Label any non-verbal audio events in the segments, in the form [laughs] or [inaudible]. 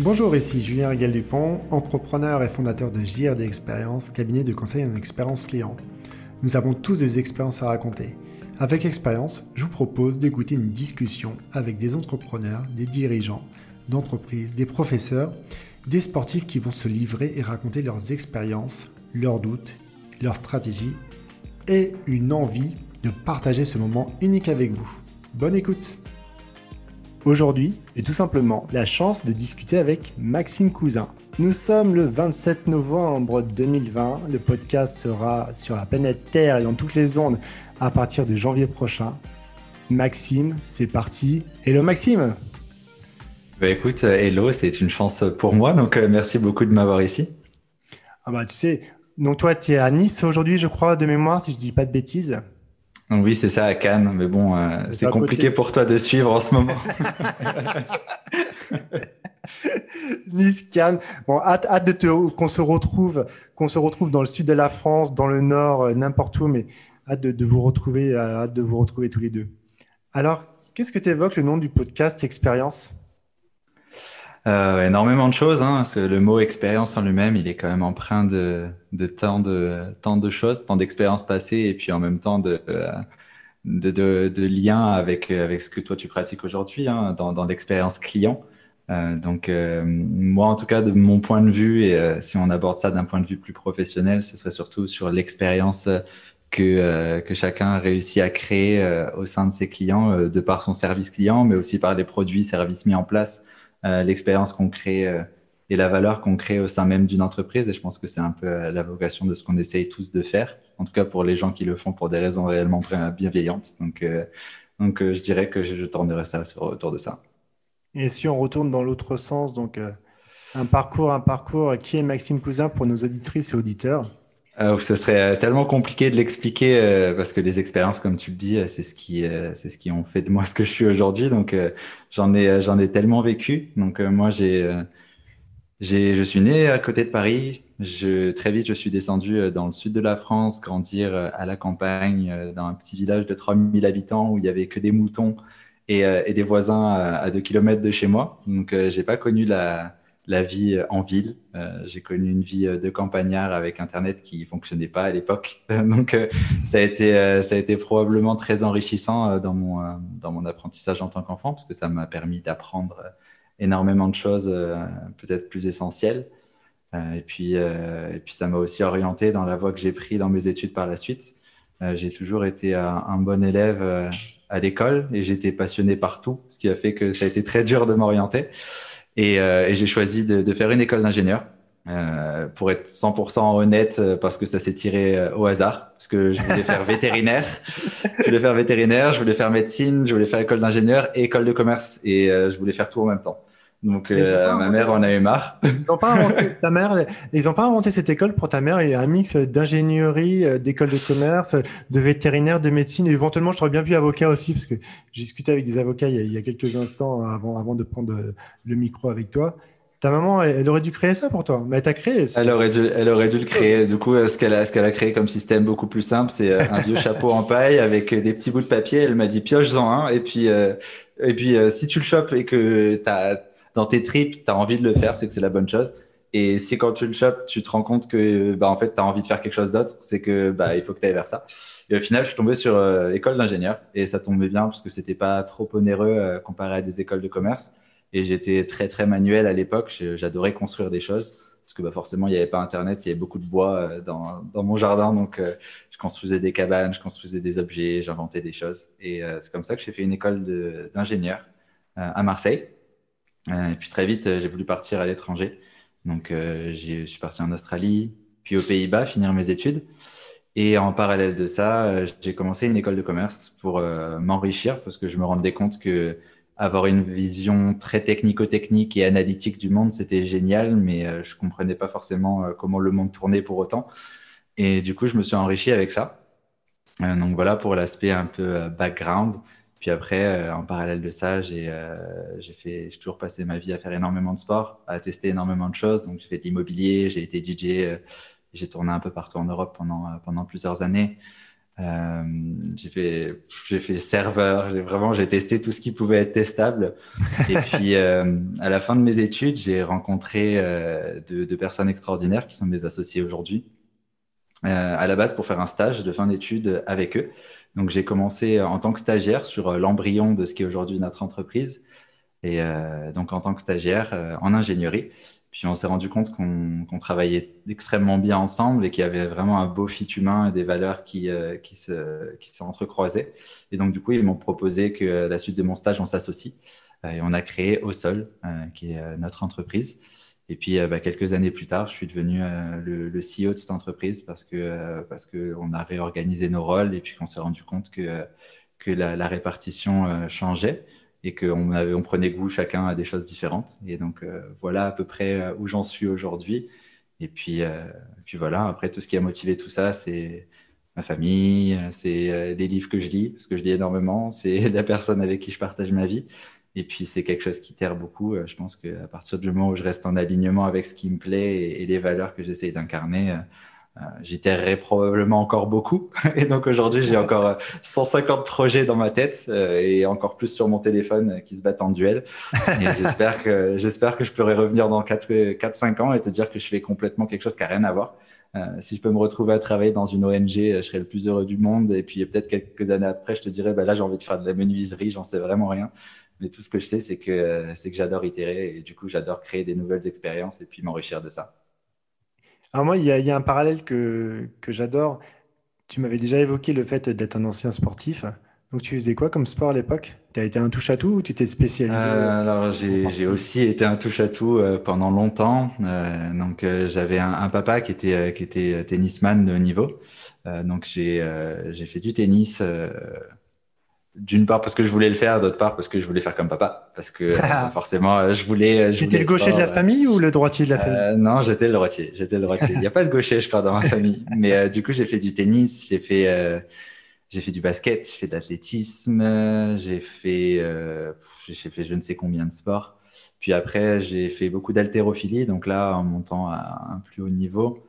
Bonjour, ici Julien Régal Dupont, entrepreneur et fondateur de JRD Expérience, cabinet de conseil en expérience client. Nous avons tous des expériences à raconter. Avec Expérience, je vous propose d'écouter une discussion avec des entrepreneurs, des dirigeants d'entreprises, des professeurs, des sportifs qui vont se livrer et raconter leurs expériences, leurs doutes, leurs stratégies et une envie de partager ce moment unique avec vous. Bonne écoute Aujourd'hui, j'ai tout simplement la chance de discuter avec Maxime Cousin. Nous sommes le 27 novembre 2020. Le podcast sera sur la planète Terre et dans toutes les ondes à partir de janvier prochain. Maxime, c'est parti. Hello Maxime bah écoute, hello, c'est une chance pour moi, donc euh, merci beaucoup de m'avoir ici. Ah bah tu sais, donc toi tu es à Nice aujourd'hui je crois de mémoire si je dis pas de bêtises. Oui, c'est ça à Cannes, mais bon, euh, c'est compliqué pour toi de suivre en ce moment. [laughs] nice, Cannes. Bon, hâte, hâte de te, qu'on se retrouve, qu'on se retrouve dans le sud de la France, dans le nord, euh, n'importe où, mais hâte de, de, vous retrouver, euh, hâte de vous retrouver tous les deux. Alors, qu'est-ce que tu évoques le nom du podcast Expérience? Euh, énormément de choses, hein, parce que le mot expérience en lui-même, il est quand même empreint de, de tant de tant de choses, tant d'expériences passées, et puis en même temps de euh, de, de, de liens avec avec ce que toi tu pratiques aujourd'hui, hein, dans, dans l'expérience client. Euh, donc euh, moi, en tout cas, de mon point de vue, et euh, si on aborde ça d'un point de vue plus professionnel, ce serait surtout sur l'expérience que, que chacun a réussi à créer au sein de ses clients, de par son service client, mais aussi par les produits, services mis en place euh, l'expérience qu'on crée euh, et la valeur qu'on crée au sein même d'une entreprise. Et je pense que c'est un peu euh, la vocation de ce qu'on essaye tous de faire, en tout cas pour les gens qui le font pour des raisons réellement bienveillantes. Donc, donc je dirais que je, tournerai ça autour de ça. Et si on retourne dans l'autre sens, donc un parcours, un parcours, qui est Maxime Cousin pour nos auditrices et auditeurs? Euh, ce serait tellement compliqué de l'expliquer euh, parce que les expériences, comme tu le dis, euh, c'est ce qui, euh, c'est ce qui ont fait de moi [laughs] ce que je suis aujourd'hui. Donc, j'en ai, j'en ai tellement vécu. Donc, moi, j'ai, j'ai, je suis né à côté de Paris. Je, très vite, je suis descendu dans le sud de la France, grandir à la campagne, dans un petit village de 3000 habitants où il y avait que des moutons et, des voisins à, à 2 km de chez moi. Donc, j'ai pas connu la, la vie euh, en ville. Euh, j'ai connu une vie euh, de campagnard avec Internet qui fonctionnait pas à l'époque. [laughs] Donc, ça, a été, ça a été probablement très enrichissant dans, mon, dans mon apprentissage en tant qu'enfant, parce que ça m'a permis d'apprendre énormément de choses peut-être plus essentielles. et, puis, et puis, ça m'a aussi orienté dans la voie que j'ai pris dans mes études par la suite. j'ai toujours été un, bon élève à l'école et j'étais passionné par tout, ce qui a fait que ça a été très dur de m'orienter. Et, euh, et j'ai choisi de, de, faire une école d'ingénieur. Euh, pour être 100% honnête, euh, parce que ça s'est tiré euh, au hasard, parce que je voulais faire [laughs] vétérinaire, je voulais faire vétérinaire, je voulais faire médecine, je voulais faire école d'ingénieur et école de commerce, et je voulais faire tout en même temps. Donc euh, ma mère en a eu marre. Ils n'ont pas [laughs] inventé ta mère. Ils ont pas inventé cette école pour ta mère. Il y a un mix d'ingénierie, d'école de commerce, de vétérinaire, de médecine. Et éventuellement, je t'aurais bien vu avocat aussi, parce que j'ai discuté avec des avocats il y, a, il y, a, quelques instants avant, avant de prendre le micro avec toi. Ta maman, elle, aurait dû créer ça pour toi, mais elle t'a créé. Elle aurait dû, elle aurait dû le créer. Du coup, ce qu'elle a, ce qu'elle a créé comme système beaucoup plus simple, c'est euh, un vieux chapeau en paille avec des petits bouts de papier. Elle m'a dit pioche-en un, et puis, euh, et puis si tu le chopes et que t'as dans tes tripes, tu as envie de le faire, c'est que c'est la bonne chose. Et si quand tu le chopes, tu te rends compte que bah, en fait, tu as envie de faire quelque chose d'autre, c'est que bah, il faut que tu ailles vers ça. Et au final, je suis tombé sur euh, école d'ingénieur et ça tombait bien parce que c'était pas trop onéreux euh, comparé à des écoles de commerce. Et j'étais très très manuel à l'époque. J'adorais construire des choses parce que bah, forcément, il n'y avait pas Internet, il y avait beaucoup de bois euh, dans, dans mon jardin. Donc, euh, je construisais des cabanes, je construisais des objets, j'inventais des choses. Et c'est comme ça que j'ai fait une école d'ingénieur à Marseille. Euh, et puis très vite, euh, j'ai voulu partir à l'étranger. Donc, euh, je suis parti en Australie, puis aux Pays-Bas, finir mes études. Et en parallèle de ça, j'ai commencé une école de commerce pour m'enrichir parce que je me rendais compte que avoir une vision très technico-technique et analytique du monde, c'était génial, mais je comprenais pas forcément comment le monde tournait pour autant. Et du coup, je me suis enrichi avec ça. donc voilà pour l'aspect un peu background. Puis après, euh, en parallèle de ça, j'ai euh, fait, j'ai toujours passé ma vie à faire énormément de sport, à tester énormément de choses. Donc j'ai fait de l'immobilier, j'ai été DJ, euh, j'ai tourné un peu partout en Europe pendant pendant plusieurs années. J'ai fait, j'ai fait serveur. J'ai vraiment, j'ai testé tout ce qui pouvait être testable. [laughs] Et puis, à la fin de mes études, j'ai rencontré deux, personnes extraordinaires qui sont mes associés aujourd'hui. À la base, pour faire un stage de fin d'études avec eux. Donc, j'ai commencé en tant que stagiaire sur l'embryon de ce qui est aujourd'hui notre entreprise. Et donc, en tant que stagiaire en ingénierie. Puis on s'est rendu compte qu'on travaillait extrêmement bien ensemble et qu'il y avait vraiment un beau fit humain et des valeurs qui, euh, qui s'entrecroisaient. et donc, du coup, ils m'ont proposé que la suite de mon stage, on s'associe. Euh, et on a créé Au euh, qui est notre entreprise. Et puis, bah, quelques années plus tard, je suis devenu le, le, CEO de cette entreprise parce que parce que on a réorganisé nos rôles et puis qu'on s'est rendu compte que que la, répartition changeait et qu'on on prenait goût chacun à des choses différentes. Et donc euh, voilà à peu près euh, où j'en suis aujourd'hui. Et puis, euh, puis voilà, après tout ce qui a motivé tout ça, c'est ma famille, c'est les livres que je lis, parce que je lis énormément, c'est [laughs] la personne avec qui je partage ma vie. Et puis c'est quelque chose qui terre beaucoup. Je pense qu'à partir du moment où je reste en alignement avec ce qui me plaît et, et les valeurs que j'essaye d'incarner, euh, J'itérerai probablement encore beaucoup. [laughs] Et donc aujourd'hui, j'ai encore 150 euh, projets dans ma tête euh, et encore plus sur mon téléphone qui se battent en duel. [laughs] j'espère que j'espère que je pourrai revenir dans 4-5 ans et te dire que je fais complètement quelque chose qui n'a rien à voir. Euh, si je peux me retrouver à travailler dans une ONG, je serai le plus heureux du monde. Et puis peut-être quelques années après, je te dirais, bah là, j'ai envie de faire de la menuiserie, j'en sais vraiment rien. Mais tout ce que je sais, c'est que c'est que j'adore itérer et du coup, j'adore créer des nouvelles expériences et puis m'enrichir de ça. Alors moi, il y, a, un parallèle que, que j'adore. Tu m'avais déjà évoqué le fait d'être un ancien sportif. Donc tu faisais quoi comme sport à l'époque? Tu as été un touche-à-tout ou tu t'es spécialisé euh, Alors j'ai aussi été un touche-à-tout euh, pendant longtemps. Euh, donc j'avais un, un, papa qui était, qui était tennisman de haut niveau. donc j'ai fait du tennis d'une part parce que je voulais le faire, d'autre part parce que je voulais faire comme papa, parce que [laughs] euh, forcément euh, je voulais. Euh, j'étais le gaucher de la famille ou le droitier de la famille? Non, j'étais le droitier. J'étais le droitier. [laughs] Il n'y a pas de gaucher, je crois, dans ma famille. Mais du coup, j'ai fait du tennis, j'ai fait, j'ai fait du basket, j'ai fait de l'athlétisme, j'ai fait, j'ai fait je ne sais combien de sports. Puis après, j'ai fait beaucoup d'haltérophilie, donc là en montant à un plus haut niveau,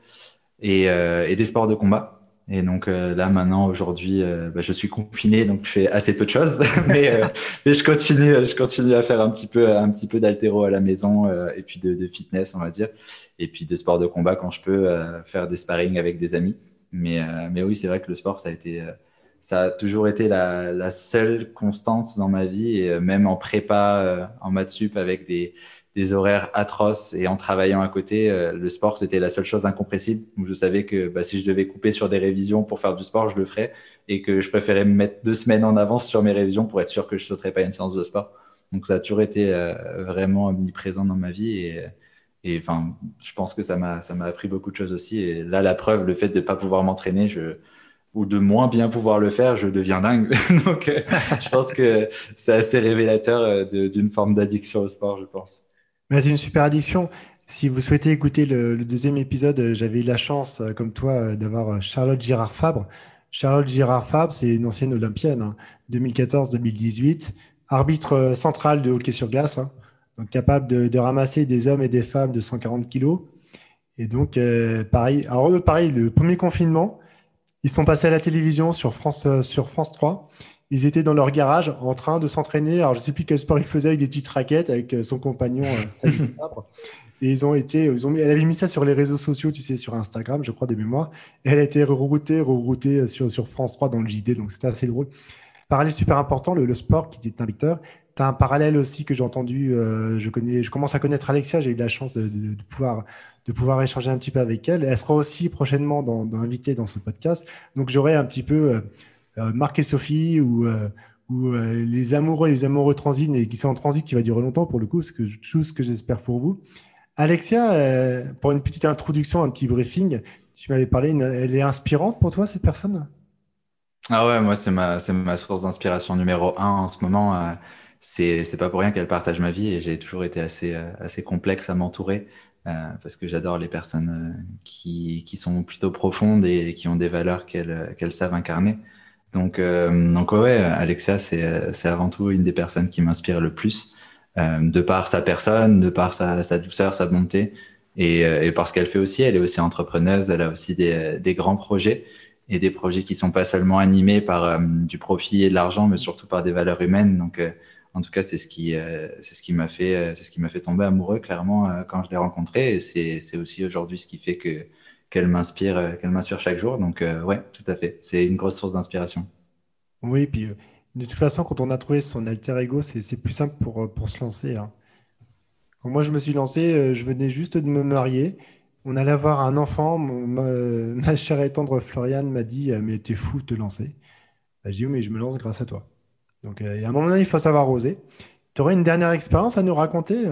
et, et des sports de combat. Et donc euh, là maintenant aujourd'hui, euh, bah, je suis confiné, donc je fais assez peu de choses, [laughs] mais, euh, mais je continue, je continue à faire un petit peu, un petit peu d'altéro à la maison et puis de, fitness, on va dire, et puis de sport de combat quand je peux faire des sparring avec des amis. Mais mais oui, c'est vrai que le sport ça a toujours été la, la seule constante dans ma vie. Et même en prépa, en maths sup avec des des horaires atroces et en travaillant à côté, euh, le sport c'était la seule chose incompressible. Où je savais que bah, si je devais couper sur des révisions pour faire du sport, je le ferais et que je préférais me mettre deux semaines en avance sur mes révisions pour être sûr que je sauterais pas une séance de sport. Donc ça a toujours été euh, vraiment omniprésent dans ma vie et et enfin je pense que ça m'a ça m'a appris beaucoup de choses aussi. Et là la preuve, le fait de pas pouvoir m'entraîner, je ou de moins bien pouvoir le faire, je deviens dingue. [laughs] Donc, euh, je pense que c'est assez révélateur d'une forme d'addiction au sport, je pense c'est une super addiction. Si vous souhaitez écouter le, deuxième épisode, euh, j'avais eu la chance, euh, comme toi, euh, d'avoir Charlotte Girard-Fabre. Charlotte Girard-Fabre, c'est une ancienne olympienne, 2014-2018, hein. arbitre central de hockey sur glace, hein. donc capable de, ramasser des hommes et des femmes de 140 kilos. Et donc, pareil, alors pareil, le premier confinement, ils sont passés à la télévision sur France 3 ils étaient dans leur garage en train de s'entraîner. Alors, je ne sais plus quel sport ils faisaient avec des petites raquettes, avec euh, son compagnon euh, [laughs] Et ils ont été, ils ont mis, elle avait mis ça sur les réseaux sociaux, tu sais, sur Instagram, je crois, de mémoire. Et elle a été reroutée, reroutée sur, sur France 3 dans le JD, donc c'était assez drôle. Parallèle super important, le, sport qui est un lecteur. Tu as un parallèle aussi que j'ai entendu, euh, je, connais, je commence à connaître Alexia, j'ai eu la chance de, de, pouvoir, de pouvoir échanger un petit peu avec elle. Elle sera aussi prochainement dans, dans invitée dans ce podcast. Donc j'aurai un petit peu euh, Marc et Sophie ou, euh, euh, les amoureux, les amoureux transit et qui sont en transit qui va durer longtemps pour le coup, ce que, chose que j'espère pour vous. Alexia, pour une petite introduction, un petit briefing, tu m'avais parlé, elle est inspirante pour toi, cette personne? Ah ouais, moi, c'est ma, source d'inspiration numéro un en ce moment. c'est, c'est pas pour rien qu'elle partage ma vie et j'ai toujours été assez, assez complexe à m'entourer parce que j'adore les personnes qui, qui sont plutôt profondes et qui ont des valeurs qu'elles savent incarner. Donc, euh, donc ouais, Alexia, c'est avant tout une des personnes qui m'inspire le plus, euh, de par sa personne, de par sa, douceur, sa bonté, et, euh, et parce qu'elle fait aussi, elle est aussi entrepreneuse, elle a aussi des, des grands projets, et des projets qui sont pas seulement animés par du profit et de l'argent, mais surtout par des valeurs humaines. Donc, en tout cas, c'est ce qui, c'est ce qui m'a fait, c'est ce qui m'a fait tomber amoureux clairement quand je l'ai rencontré. Et c'est, c'est aussi aujourd'hui ce qui fait que qu'elle m'inspire, qu'elle m'inspire chaque jour. Donc, ouais, tout à fait. C'est une grosse source d'inspiration. Oui, puis de toute façon, quand on a trouvé son alter ego, c'est plus simple pour, euh, pour se lancer. Hein. Moi, je me suis lancé, euh, je venais juste de me marier. On allait avoir un enfant. [laughs] ma, chère et tendre Floriane m'a dit euh, Mais t'es fou de te lancer. Bah, j'ai dit Oui, mais je me lance grâce à toi. Donc, à un moment donné, il faut savoir oser. Tu aurais une dernière expérience à nous raconter?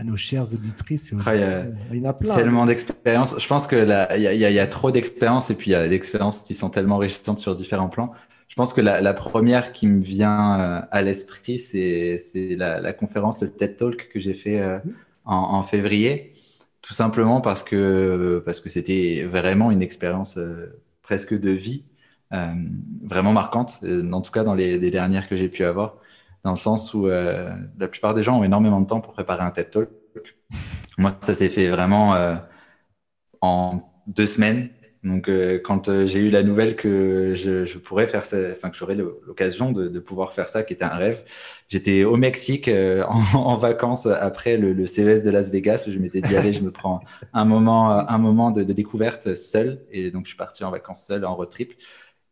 À nos chères auditrices ah, il, y a, Tellement d'expériences. Je pense qu'il y, y, a trop d'expériences et puis il y a des expériences qui sont tellement enrichissantes sur différents plans. Je pense que la, la première qui me vient euh, à l'esprit, c'est la, la, conférence, le TED Talk que j'ai fait euh, en, en, février, tout simplement parce que parce que c'était vraiment une expérience euh, presque de vie, vraiment marquante, en tout cas dans les, les dernières que j'ai pu avoir, dans le sens où la plupart des gens ont énormément de temps pour préparer un TED Talk. [laughs] Moi, ça s'est fait vraiment en deux semaines donc, euh, quand euh, j'ai eu la nouvelle que je, pourrais faire ça, enfin que j'aurais l'occasion de, pouvoir faire ça, qui était un rêve, j'étais au Mexique euh, [laughs] en, vacances après le, CES de Las Vegas. Où je m'étais dit allez, je me prends un moment, un moment de, découverte seul, et donc je suis parti en vacances seul en road trip.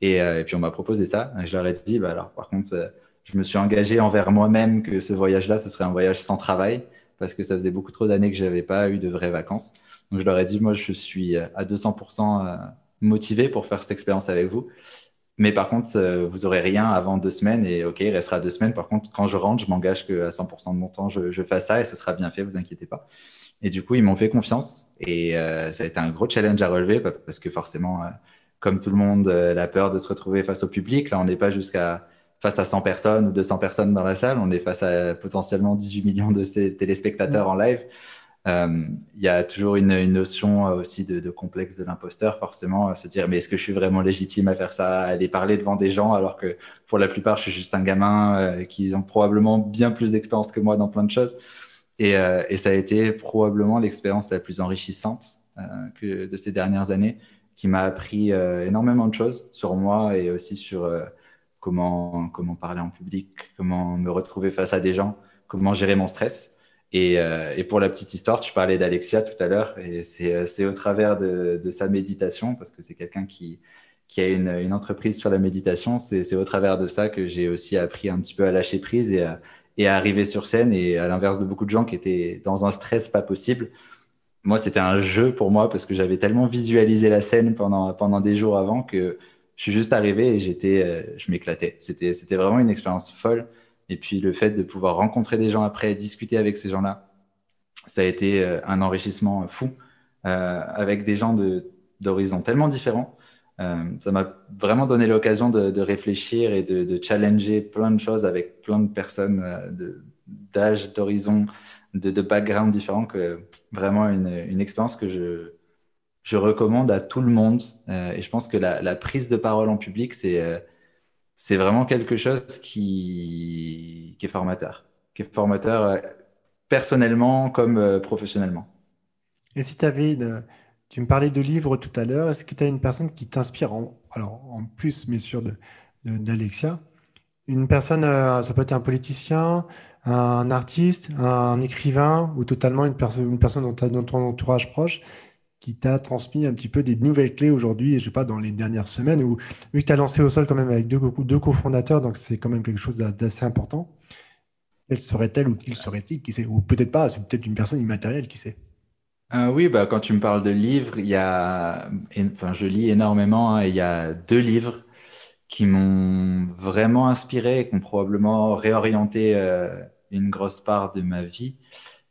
Et, puis on m'a proposé ça. Je leur ai dit bah alors par contre, je me suis engagé envers moi-même que ce voyage-là, ce serait un voyage sans travail parce que ça faisait beaucoup trop d'années que j'avais pas eu de vraies vacances. Donc je leur ai dit, moi, je suis à 200% euh, motivé pour faire cette expérience avec vous. Mais par contre, euh, vous aurez rien avant deux semaines et ok, il restera deux semaines. Par contre, quand je rentre, je m'engage que à 100% de mon temps, je, je fais ça et ce sera bien fait, vous inquiétez pas. Et du coup, ils m'ont fait confiance et euh, ça a été un gros challenge à relever parce que forcément, comme tout le monde, la peur de se retrouver face au public. Là, on n'est pas jusqu'à face à 100 personnes ou 200 personnes dans la salle, on est face à potentiellement 18 millions de téléspectateurs en live. Euh, il y a toujours une, une notion euh, aussi de, de complexe de l'imposteur, forcément, se dire mais est-ce que je suis vraiment légitime à faire ça, à aller parler devant des gens, alors que pour la plupart, je suis juste un gamin euh, qui ont probablement bien plus d'expérience que moi dans plein de choses. Et, euh, et ça a été probablement l'expérience la plus enrichissante euh, que de ces dernières années, qui m'a appris énormément de choses sur moi et aussi sur comment parler en public, comment me retrouver face à des gens, comment gérer mon stress. Et, euh, pour la petite histoire, tu parlais d'Alexia tout à l'heure, et c'est au travers de, sa méditation, parce que c'est quelqu'un qui, a une, entreprise sur la méditation, c'est au travers de ça que j'ai aussi appris un petit peu à lâcher prise et à, arriver sur scène. Et à l'inverse de beaucoup de gens qui étaient dans un stress pas possible, moi c'était un jeu pour moi parce que j'avais tellement visualisé la scène pendant des jours avant que je suis juste arrivé et j'étais, euh, je m'éclatais. C'était vraiment une expérience folle. Et puis le fait de pouvoir rencontrer des gens après, discuter avec ces gens-là, ça a été euh, un enrichissement fou euh, avec des gens d'horizons tellement différents. Ça m'a vraiment donné l'occasion de, réfléchir et de, challenger plein de choses avec plein de personnes d'âge, d'horizons, de, backgrounds différents. Que vraiment une expérience que je, je recommande à tout le monde. Euh, et je pense que la, prise de parole en public, c'est c'est vraiment quelque chose qui, qui est formateur, qui est formateur euh, personnellement comme euh, professionnellement. Et si tu avais tu me parlais de livres tout à l'heure, est-ce que tu as une personne qui t'inspire en, en plus, bien sûr, d'Alexia, une personne, euh, ça peut être un politicien, un artiste, un écrivain ou totalement une, personne une personne dans ton entourage proche qui t'a transmis un petit peu des nouvelles clés aujourd'hui, je sais pas, dans les dernières semaines, où vu que tu as lancé au sol quand même avec deux, deux cofondateurs, donc c'est quand même quelque chose d'assez important. Quelle serait-elle ou qui serait-il qui sait Ou peut-être pas, c'est peut-être une personne immatérielle qui sait. Euh, oui, bah, quand tu me parles de livres, y a, enfin, je lis énormément, hein, il y a deux livres qui m'ont vraiment inspiré et qui ont probablement réorienté euh, une grosse part de ma vie.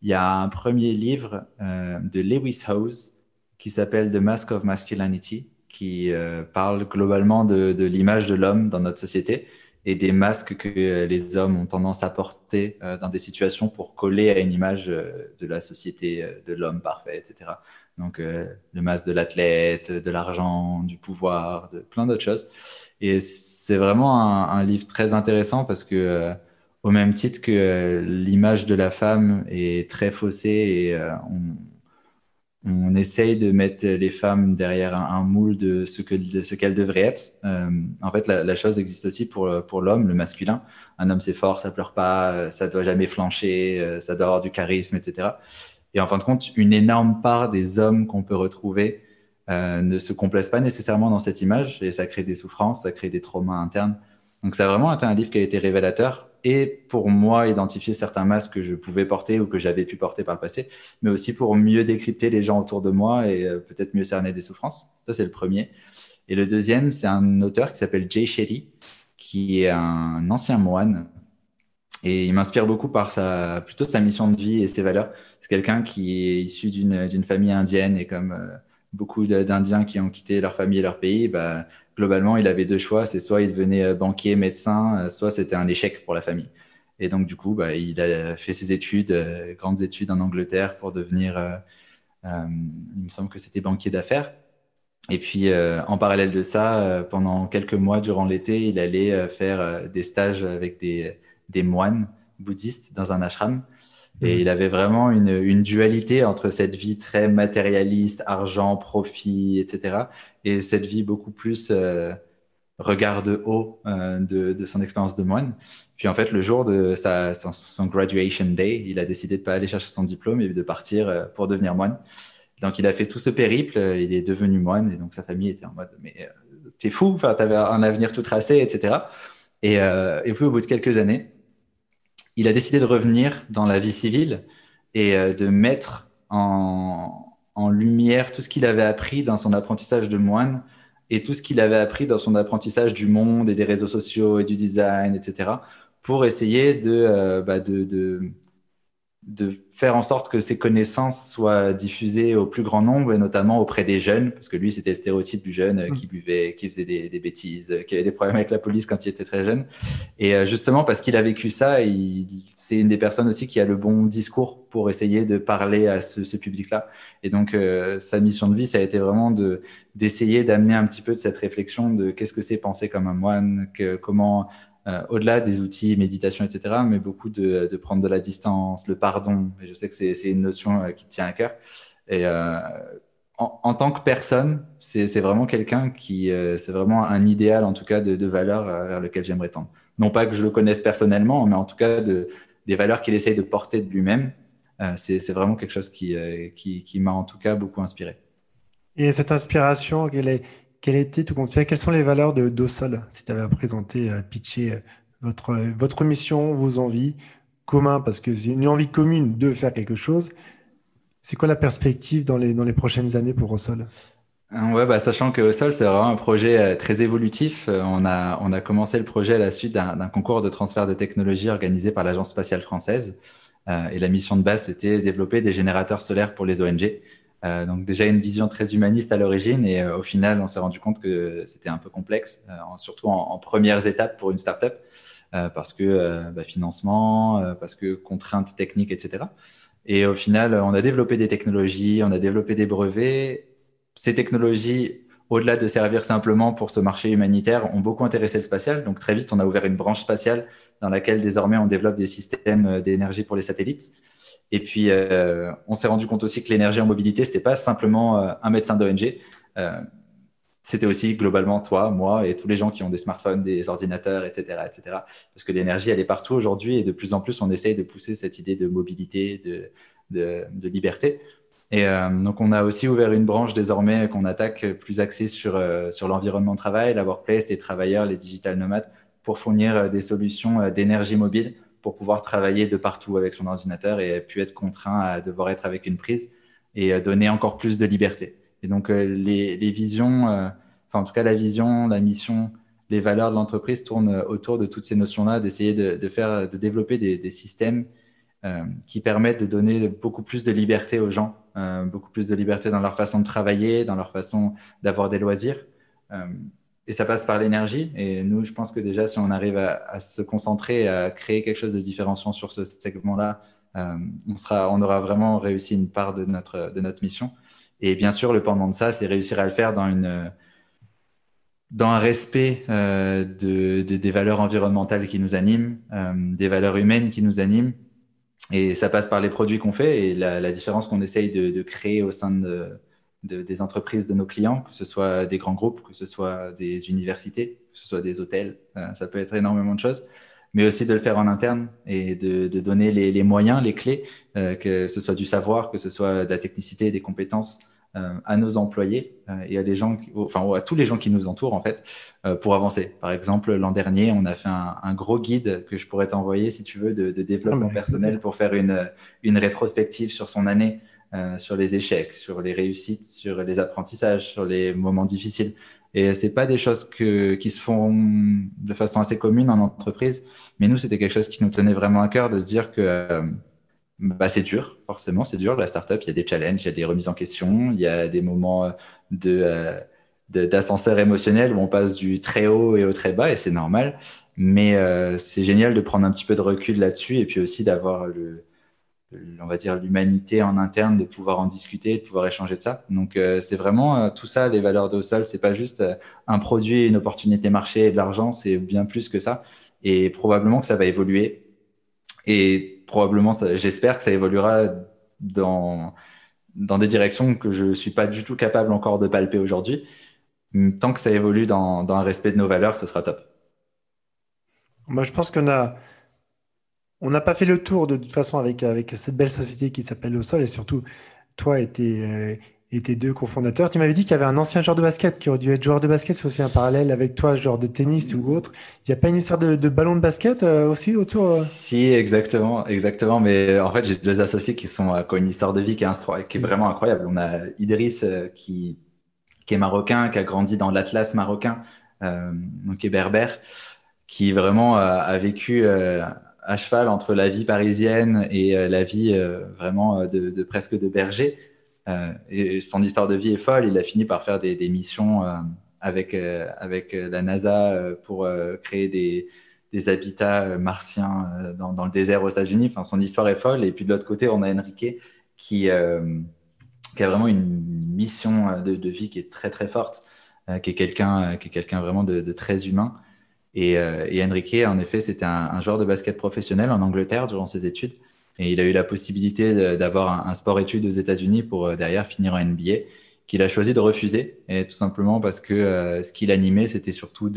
Il y a un premier livre euh, de Lewis Howes qui s'appelle The Mask of Masculinity, qui euh, parle globalement de, de l'image de l'homme dans notre société et des masques que euh, les hommes ont tendance à porter euh, dans des situations pour coller à une image de la société de l'homme parfait, etc. Donc le masque de l'athlète, de l'argent, du pouvoir, de plein d'autres choses. Et c'est vraiment un, un, livre très intéressant parce que au même titre que l'image de la femme est très faussée et on, on essaye de mettre les femmes derrière un, moule de ce qu'elles devraient être. Euh, en fait, la, chose existe aussi pour l'homme, le masculin. Un homme c'est fort, ça pleure pas, ça doit jamais flancher, euh, ça doit avoir du charisme, etc. Et en fin de compte, une énorme part des hommes qu'on peut retrouver euh, ne se complaisent pas nécessairement dans cette image et ça crée des souffrances, ça crée des traumas internes. Donc ça a vraiment été un livre qui a été révélateur et pour moi identifier certains masques que je pouvais porter ou que j'avais pu porter par le passé, mais aussi pour mieux décrypter les gens autour de moi et euh, peut-être mieux cerner des souffrances. Ça c'est le premier. Et le deuxième, c'est un auteur qui s'appelle Jay Shetty, qui est un ancien moine et il m'inspire beaucoup par sa plutôt sa mission de vie et ses valeurs. C'est quelqu'un qui est issu d'une famille indienne et comme euh, beaucoup d'Indiens qui ont quitté leur famille et leur pays, bah, globalement, il avait deux choix. C'est soit il devenait euh, banquier, médecin, euh, soit c'était un échec pour la famille. Et donc, du coup, bah, il a fait ses études, euh, grandes études en Angleterre pour devenir, il me semble que c'était banquier d'affaires. Et puis, en parallèle de ça, pendant quelques mois durant l'été, il allait faire des stages avec des, des moines bouddhistes dans un ashram. Et mhm. il avait vraiment une, une, dualité entre cette vie très matérialiste, argent, profit, etc., et cette vie beaucoup plus euh, regard de haut euh, de, de, son expérience de moine. Puis en fait, le jour de sa, son, graduation day, il a décidé de pas aller chercher son diplôme et de partir euh, pour devenir moine. Donc il a fait tout ce périple, il est devenu moine, et donc sa famille était en mode mais euh, t'es fou, enfin t'avais un avenir tout tracé, etc. Et, et puis au bout de quelques années, il a décidé de revenir dans la vie civile et euh, de mettre en, lumière tout ce qu'il avait appris dans son apprentissage de moine et tout ce qu'il avait appris dans son apprentissage du monde et des réseaux sociaux et du design, etc., pour essayer de, euh, bah, faire en sorte que ces connaissances soient diffusées au plus grand nombre, et notamment auprès des jeunes, parce que lui, c'était le stéréotype du jeune euh, qui mm. buvait, qui faisait des, des, bêtises, euh, qui avait des problèmes avec la police quand il était très jeune. Et euh, justement, parce qu'il a vécu ça, c'est une des personnes aussi qui a le bon discours pour essayer de parler à ce, ce public-là. Et donc, sa mission de vie, ça a été vraiment de d'essayer d'amener un petit peu de cette réflexion de qu'est-ce que c'est penser comme un moine, que, comment euh, au-delà des outils, méditation, etc., mais beaucoup de, prendre de la distance, le pardon. Et je sais que c'est une notion euh, qui tient à cœur. Et euh, en, tant que personne, c'est vraiment quelqu'un qui, c'est vraiment un idéal, en tout cas, de, valeurs vers lequel j'aimerais tendre. Non pas que je le connaisse personnellement, mais en tout cas de, des valeurs qu'il essaye de porter de lui-même. c'est vraiment quelque chose qui, qui, m'a en tout cas beaucoup inspiré. Et cette inspiration, quelle est, quel était tout compte Quelles sont les valeurs de Dossol Si tu avais à présenter, à pitcher euh, votre, votre mission, vos envies communes, parce que c'est une envie commune de faire quelque chose. C'est quoi la perspective dans les, dans les prochaines années pour Ossol euh, Ouais, bah, sachant que Ossol, c'est vraiment un projet euh, très évolutif. On a, on a commencé le projet à la suite d'un concours de transfert de technologie organisé par l'Agence spatiale française. et la mission de base, c'était développer des générateurs solaires pour les ONG. Euh, donc déjà une vision très humaniste à l'origine et euh, au final on s'est rendu compte que c'était un peu complexe, euh, surtout en, premières étapes pour une startup, parce que bah, financement, parce que contraintes techniques, etc. Et au final on a développé des technologies, on a développé des brevets. Ces technologies, au-delà de servir simplement pour ce marché humanitaire, ont beaucoup intéressé le spatial. Donc très vite on a ouvert une branche spatiale dans laquelle désormais on développe des systèmes d'énergie pour les satellites. Et puis, euh, on s'est rendu compte aussi que l'énergie en mobilité, c'était pas simplement euh, un médecin d'ONG. Euh, c'était aussi globalement toi, moi et tous les gens qui ont des smartphones, des ordinateurs, etc., etc. Parce que l'énergie, elle est partout aujourd'hui et de plus en plus, on essaye de pousser cette idée de mobilité, de, de, liberté. Et donc, on a aussi ouvert une branche désormais qu'on attaque plus axée sur, sur l'environnement de travail, la workplace, les travailleurs, les digital nomades, pour fournir des solutions d'énergie mobile pour pouvoir travailler de partout avec son ordinateur et puis être contraint à devoir être avec une prise et euh, donner encore plus de liberté. Et donc euh, les, les visions, euh, enfin en tout cas la vision, la mission, les valeurs de l'entreprise tournent autour de toutes ces notions-là, d'essayer de, faire, de développer des, systèmes qui permettent de donner beaucoup plus de liberté aux gens, beaucoup plus de liberté dans leur façon de travailler, dans leur façon d'avoir des loisirs. Et ça passe par l'énergie. Et nous, je pense que déjà, si on arrive à, se concentrer, à créer quelque chose de différenciant sur ce segment-là, euh, on, on aura vraiment réussi une part de notre, de notre mission. Et bien sûr, le pendant de ça, c'est réussir à le faire dans une dans un respect euh, de, des valeurs environnementales qui nous animent, euh, des valeurs humaines qui nous animent, et ça passe par les produits qu'on fait et la, différence qu'on essaye de, créer au sein de, des entreprises de nos clients, que ce soit des grands groupes, que ce soit des universités, que ce soit des hôtels, euh, ça peut être énormément de choses, mais aussi de le faire en interne et de, donner les, moyens, les clés, euh, que ce soit du savoir, que ce soit de la technicité, des compétences euh, à nos employés et à gens, enfin à tous les gens qui nous entourent en fait, pour avancer. Par exemple, l'an dernier, on a fait un, gros guide que je pourrais t'envoyer si tu veux de, développement ah, personnel pour faire une, une rétrospective sur son année. Euh, sur les échecs, sur les réussites, sur les apprentissages, sur les moments difficiles. Et c'est pas des choses que, qui se font de façon assez commune en entreprise, mais nous, c'était quelque chose qui nous tenait vraiment à cœur de se dire que euh, bah, c'est dur, forcément, c'est dur. La startup, il y a des challenges, il y a des remises en question, il y a des moments de, euh, d'ascenseur émotionnel où on passe du très haut et au très bas, et c'est normal. Mais c'est génial de prendre un petit peu de recul là-dessus et puis aussi d'avoir le, on va dire l'humanité en interne de pouvoir en discuter de pouvoir échanger de ça. Donc euh, c'est vraiment euh, tout ça les valeurs de sol c'est pas juste euh, un produit une opportunité marché et de l'argent c'est bien plus que ça. Et probablement que ça va évoluer. Et probablement j'espère que ça évoluera dans dans des directions que je suis pas du tout capable encore de palper aujourd'hui. Tant que ça évolue dans, dans un respect de nos valeurs ce sera top. Moi je pense qu'on a on n'a pas fait le tour de toute façon avec, avec cette belle société qui s'appelle Le Sol et surtout toi et tes, euh, deux cofondateurs. Tu m'avais dit qu'il y avait un ancien joueur de basket qui aurait dû être joueur de basket, c'est aussi un parallèle avec toi, joueur de tennis ou autre. Il n'y a pas une histoire de, ballon de basket euh, aussi autour euh? Si, exactement, exactement. Mais en fait, j'ai deux associés qui sont qui ont une histoire de vie qui est, qui est vraiment incroyable. On a Idriss qui, qui est marocain, qui a grandi dans l'Atlas marocain, donc qui est berbère, qui vraiment a, vécu à cheval entre la vie parisienne et euh, la vie euh, vraiment euh, de, presque de berger. et son histoire de vie est folle. Il a fini par faire des, missions avec, avec la NASA pour créer des, habitats martiens dans, le désert aux États-Unis. Enfin, son histoire est folle. Et puis de l'autre côté, on a Enrique qui, qui a vraiment une mission de, vie qui est très très forte, qui est quelqu'un qui est quelqu'un vraiment de, très humain. Et, euh, et Enrique, en effet, c'était un, joueur de basket professionnel en Angleterre durant ses études. Et il a eu la possibilité d'avoir un, sport-études aux États-Unis pour euh, derrière finir en NBA, qu'il a choisi de refuser. Et tout simplement parce que euh, ce qui l'animait, c'était surtout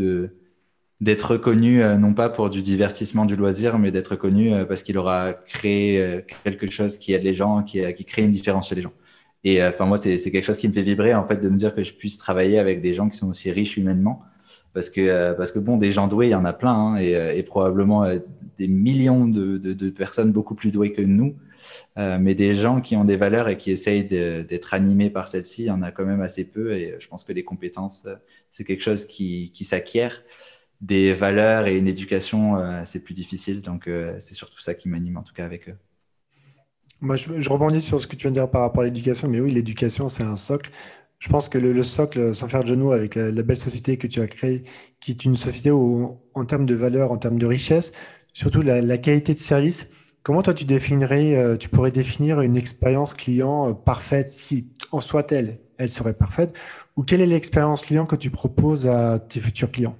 d'être reconnu non pas pour du divertissement, du loisir, mais d'être connu parce qu'il aura créé quelque chose qui aide les gens, qui, qui crée une différence chez les gens. Et enfin moi, c'est quelque chose qui me fait vibrer en fait de me dire que je puisse travailler avec des gens qui sont aussi riches humainement parce que euh, parce que bon des gens doués il y en a plein hein, et, euh, et, probablement euh, des millions de, personnes beaucoup plus douées que nous. Mais des gens qui ont des valeurs et qui essayent d'être animés par celles-ci il y en a quand même assez peu et je pense que les compétences c'est quelque chose qui, qui s'acquiert. Des valeurs et une éducation c'est plus difficile donc c'est surtout ça qui m'anime en tout cas avec eux. Moi, je, rebondis sur ce que tu viens de dire par rapport à l'éducation, mais oui, l'éducation, c'est un socle je pense que le, socle, sans faire de genou, avec la, belle société que tu as créée, qui est une société où, en termes de valeur, en termes de richesse, surtout la, qualité de service, comment toi tu définirais, euh, tu pourrais définir une expérience client euh, parfaite, si en soit-elle, elle serait parfaite, ou quelle est l'expérience client que tu proposes à tes futurs clients?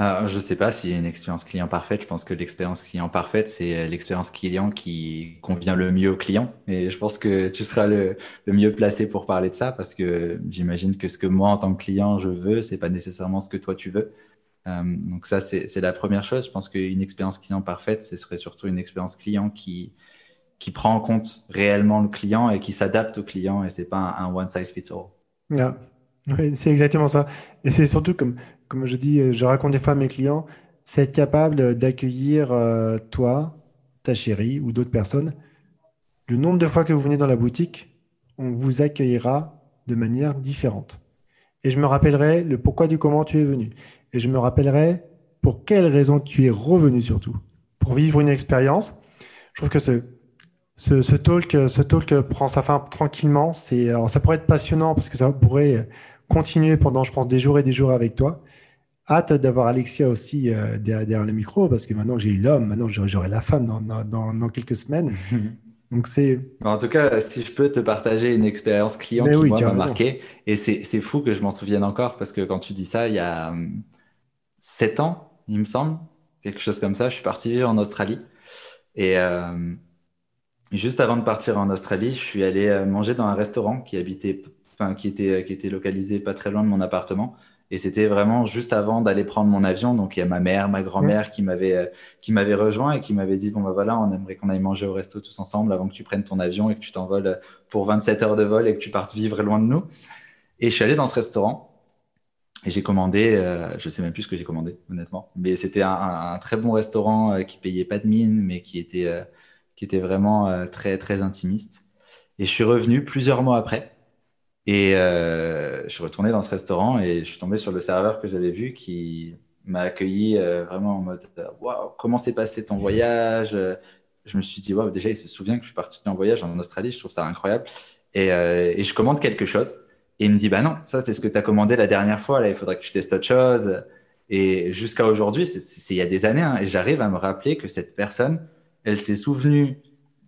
Je ne sais pas s'il y a une expérience client parfaite. Je pense que l'expérience client parfaite, c'est euh, l'expérience client qui convient le mieux au client. Et je pense que tu seras le, mieux placé pour parler de ça parce que j'imagine que ce que moi, en tant que client, je veux, c'est pas nécessairement ce que toi, tu veux. Euh, donc ça, c'est la première chose. Je pense qu'une expérience client parfaite, ce serait surtout une expérience client qui, prend en compte réellement le client et qui s'adapte au client et c'est pas un, one size fits all. Yeah. Oui, c'est exactement ça. Et c'est surtout comme, comme je dis, je raconte des fois à mes clients, c'est être capable d'accueillir euh, toi, ta chérie ou d'autres personnes. Le nombre de fois que vous venez dans la boutique, on vous accueillera de manière différente. Et je me rappellerai le pourquoi du comment tu es venu. Et je me rappellerai pour quelles raisons tu es revenu surtout. Pour vivre une expérience. Je trouve que ce, ce, ce, talk, ce talk prend sa fin tranquillement. C'est, ça pourrait être passionnant parce que ça pourrait continuer pendant, je pense, des jours et des jours avec toi. Hâte d'avoir Alexia aussi euh, derrière, le micro, parce que maintenant j'ai eu l'homme, maintenant j'aurai la femme dans, dans, quelques semaines. [laughs] Donc c'est. En tout cas, si je peux te partager une expérience client qui m'a marqué, et c'est fou que je m'en souvienne encore, parce que quand tu dis ça, il y a hum, sept ans, il me semble, quelque chose comme ça, je suis parti en Australie. Et juste avant de partir en Australie, je suis allé manger dans un restaurant qui habitait, enfin, qui était, qui était localisé pas très loin de mon appartement. Et c'était vraiment juste avant d'aller prendre mon avion. Donc, il y a ma mère, ma grand-mère qui m'avait euh, qui m'avait rejoint et qui m'avait dit Bon, bah voilà, on aimerait qu'on aille manger au resto tous ensemble avant que tu prennes ton avion et que tu t'envoles pour 27 heures de vol et que tu partes vivre loin de nous. Et je suis allé dans ce restaurant et j'ai commandé, euh, je sais même plus ce que j'ai commandé, honnêtement. Mais c'était un, très bon restaurant euh, qui payait pas de mine, mais qui était, euh, qui était vraiment très, très intimiste. Et je suis revenu plusieurs mois après et euh, je suis retourné dans ce restaurant et je suis tombé sur le serveur que j'avais vu qui m'a accueilli euh, vraiment en mode Waouh, comment s'est passé ton voyage? Je me suis dit Waouh, déjà, il se souvient que je suis parti en voyage en Australie, je trouve ça incroyable. Et, euh, et je commande quelque chose. Et il me dit Bah non, ça, c'est ce que tu as commandé la dernière fois, là, il faudrait que tu testes autre chose. Et jusqu'à aujourd'hui, c'est il y a des années, hein, et j'arrive à me rappeler que cette personne, elle s'est souvenue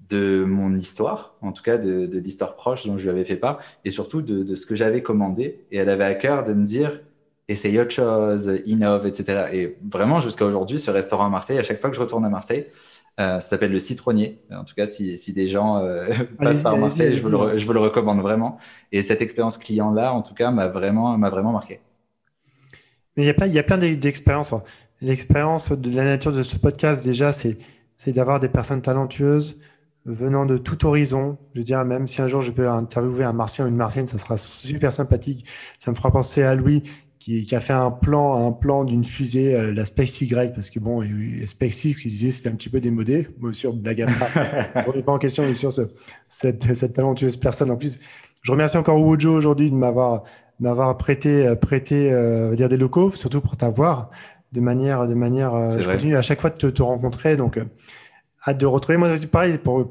de mon histoire, en tout cas de, de l'histoire proche dont je lui avais fait part, et surtout de, de ce que j'avais commandé. Et elle avait à cœur de me dire, essaye autre chose, innove, etc. Et vraiment, jusqu'à aujourd'hui, ce restaurant à Marseille, à chaque fois que je retourne à Marseille, euh, ça s'appelle le Citronnier. En tout cas, si, si des gens euh, passent par Marseille, je vous, le, je vous, le, recommande vraiment. Et cette expérience client-là, en tout cas, m'a vraiment, m'a vraiment marqué. Il y a, pas, il y a plein d'expériences. L'expérience de la nature de ce podcast, déjà, c'est d'avoir des personnes talentueuses, venant de tout horizon. Je veux dire, même si un jour je peux interviewer un martien ou une martienne, ça sera super sympathique. Ça me fera penser à Louis qui, qui a fait un plan, un plan d'une fusée, euh, la SpaceX, parce que bon, SpaceX, il disait c'était un petit peu démodé. Moi, sur blague à part. [laughs] on n'est pas en question, mais sur ce, cette, cette talentueuse personne. En plus, je remercie encore Wojo aujourd'hui de m'avoir m'avoir prêté prêté euh, dire des locaux, surtout pour t'avoir de manière de manière. Euh, je continue à chaque fois de te, te rencontrer, donc hâte de retrouver. Moi, pareil, pour,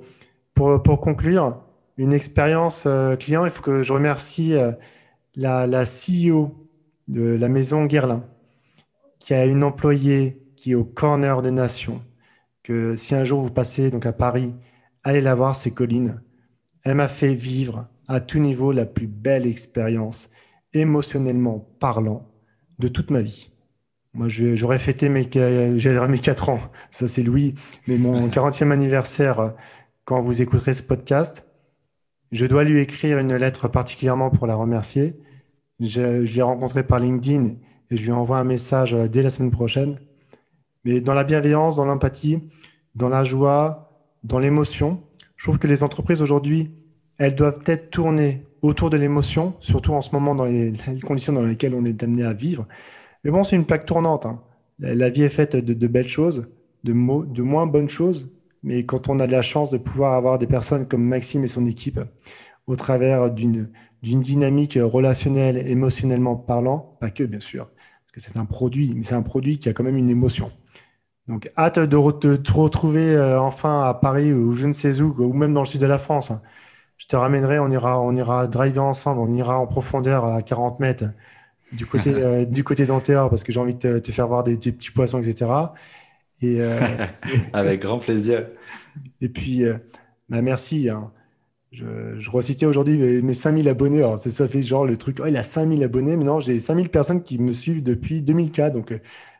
pour, pour conclure, une expérience euh, client, il faut que je remercie euh, la, la CEO de la maison Guerlain, qui a une employée qui est au corner des nations, que si un jour vous passez donc à Paris, allez la voir, c'est Colline. Elle m'a fait vivre à tout niveau la plus belle expérience, émotionnellement parlant, de toute ma vie. Moi, j'aurais fêté mes, mes 4 ans. Ça, c'est Louis. Mais mon 40e anniversaire, quand vous écouterez ce podcast, je dois lui écrire une lettre particulièrement pour la remercier. Je, je l'ai rencontré par LinkedIn et je lui envoie un message euh, dès la semaine prochaine. Mais dans la bienveillance, dans l'empathie, dans la joie, dans l'émotion, je trouve que les entreprises aujourd'hui, elles doivent peut-être tourner autour de l'émotion, surtout en ce moment dans les, les conditions dans lesquelles on est amené à vivre. Mais bon, c'est une plaque tournante. Hein. La, vie est faite de, belles choses, de, moins bonnes choses. Mais quand on a de la chance de pouvoir avoir des personnes comme Maxime et son équipe au travers d'une dynamique relationnelle, émotionnellement parlant, pas que bien sûr, parce que c'est un produit, mais c'est un produit qui a quand même une émotion. Donc hâte de, te retrouver euh, enfin à Paris ou je ne sais où, ou même dans le sud de la France. Hein. Je te ramènerai, on ira, on ira driver ensemble, on ira en profondeur à 40 mètres du côté [laughs] euh, du côté dentaire parce que j'ai envie de te, faire voir des, petits poissons, etc. Et, euh, [laughs] Avec grand plaisir. Et puis, euh, bah, merci. Hein. Je, je recitais aujourd'hui mes, 5000 abonnés. Alors, ça fait genre le truc, oh, il a 5000 abonnés. Mais non, j'ai 5000 personnes qui me suivent depuis 2004. Donc,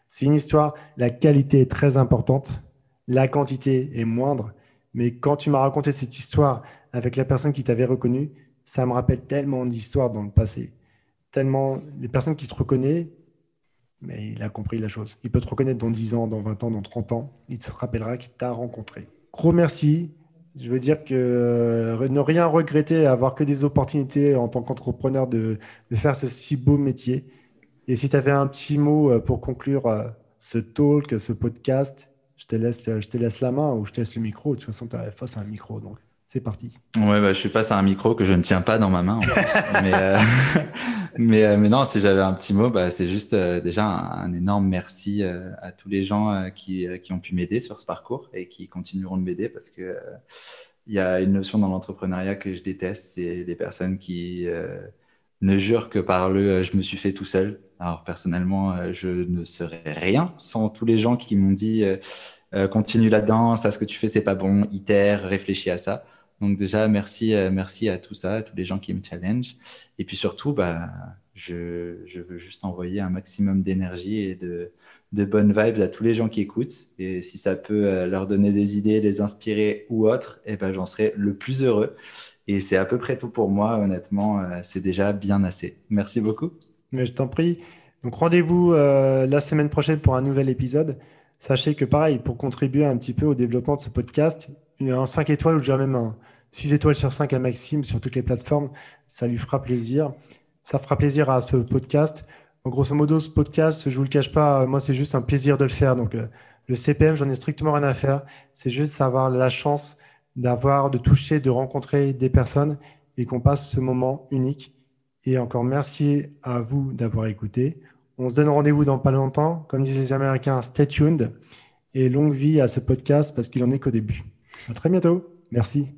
c'est une histoire. La qualité est très importante. La quantité est moindre. Mais quand tu m'as raconté cette histoire avec la personne qui t'avait reconnu, ça me rappelle tellement d'histoires dans le passé tellement les personnes qui te reconnaissent, mais il a compris la chose. Il peut te reconnaître dans 10 ans, dans 20 ans, dans 30 ans. Il te rappellera qu'il t'a rencontré. Gros merci. Je veux dire que euh, ne rien regretter, avoir que des opportunités en tant qu'entrepreneur de, de, faire ce si beau métier. Et si tu avais un petit mot euh, pour conclure euh, ce talk, ce podcast, je te laisse, je te laisse la main ou je te laisse le micro. De toute façon, tu es face à un micro. Donc. C'est parti. Ouais, bah, je suis face à un micro que je ne tiens pas dans ma main. [laughs] mais, euh, mais, euh, mais, non, si j'avais un petit mot, bah, c'est juste euh, déjà un, énorme merci à tous les gens qui, qui ont pu m'aider sur ce parcours et qui continueront de m'aider parce que il y a une notion dans l'entrepreneuriat que je déteste, c'est les personnes qui ne jurent que par le je me suis fait tout seul. Alors personnellement, je ne serais rien sans tous les gens qui m'ont dit continue là-dedans, ça ce que tu fais c'est pas bon, iter, réfléchis à ça. Donc déjà, merci, euh, merci à tout ça, à tous les gens qui me challenge. Et puis surtout, bah, je, je veux juste envoyer un maximum d'énergie et de, de bonnes vibes à tous les gens qui écoutent. Et si ça peut euh, leur donner des idées, les inspirer ou autre, eh ben, j'en serai le plus heureux. Et c'est à peu près tout pour moi, honnêtement. Euh, c'est déjà bien assez. Merci beaucoup. Mais je t'en prie. Donc rendez-vous la semaine prochaine pour un nouvel épisode. Sachez que pareil, pour contribuer un petit peu au développement de ce podcast, un 5 étoiles ou déjà même un 6 étoiles sur 5 à Maxime sur toutes les plateformes, ça lui fera plaisir. Ça fera plaisir à ce podcast. Donc, grosso modo, ce podcast, je vous le cache pas, moi, c'est juste un plaisir de le faire. Donc, euh, le CPM, j'en ai strictement rien à faire. C'est juste avoir la chance d'avoir, de toucher, de rencontrer des personnes et qu'on passe ce moment unique. Et encore merci à vous d'avoir écouté. On se donne rendez-vous dans pas longtemps. Comme disent les Américains, stay tuned et longue vie à ce podcast parce qu'il en est qu'au début. À très bientôt. Merci.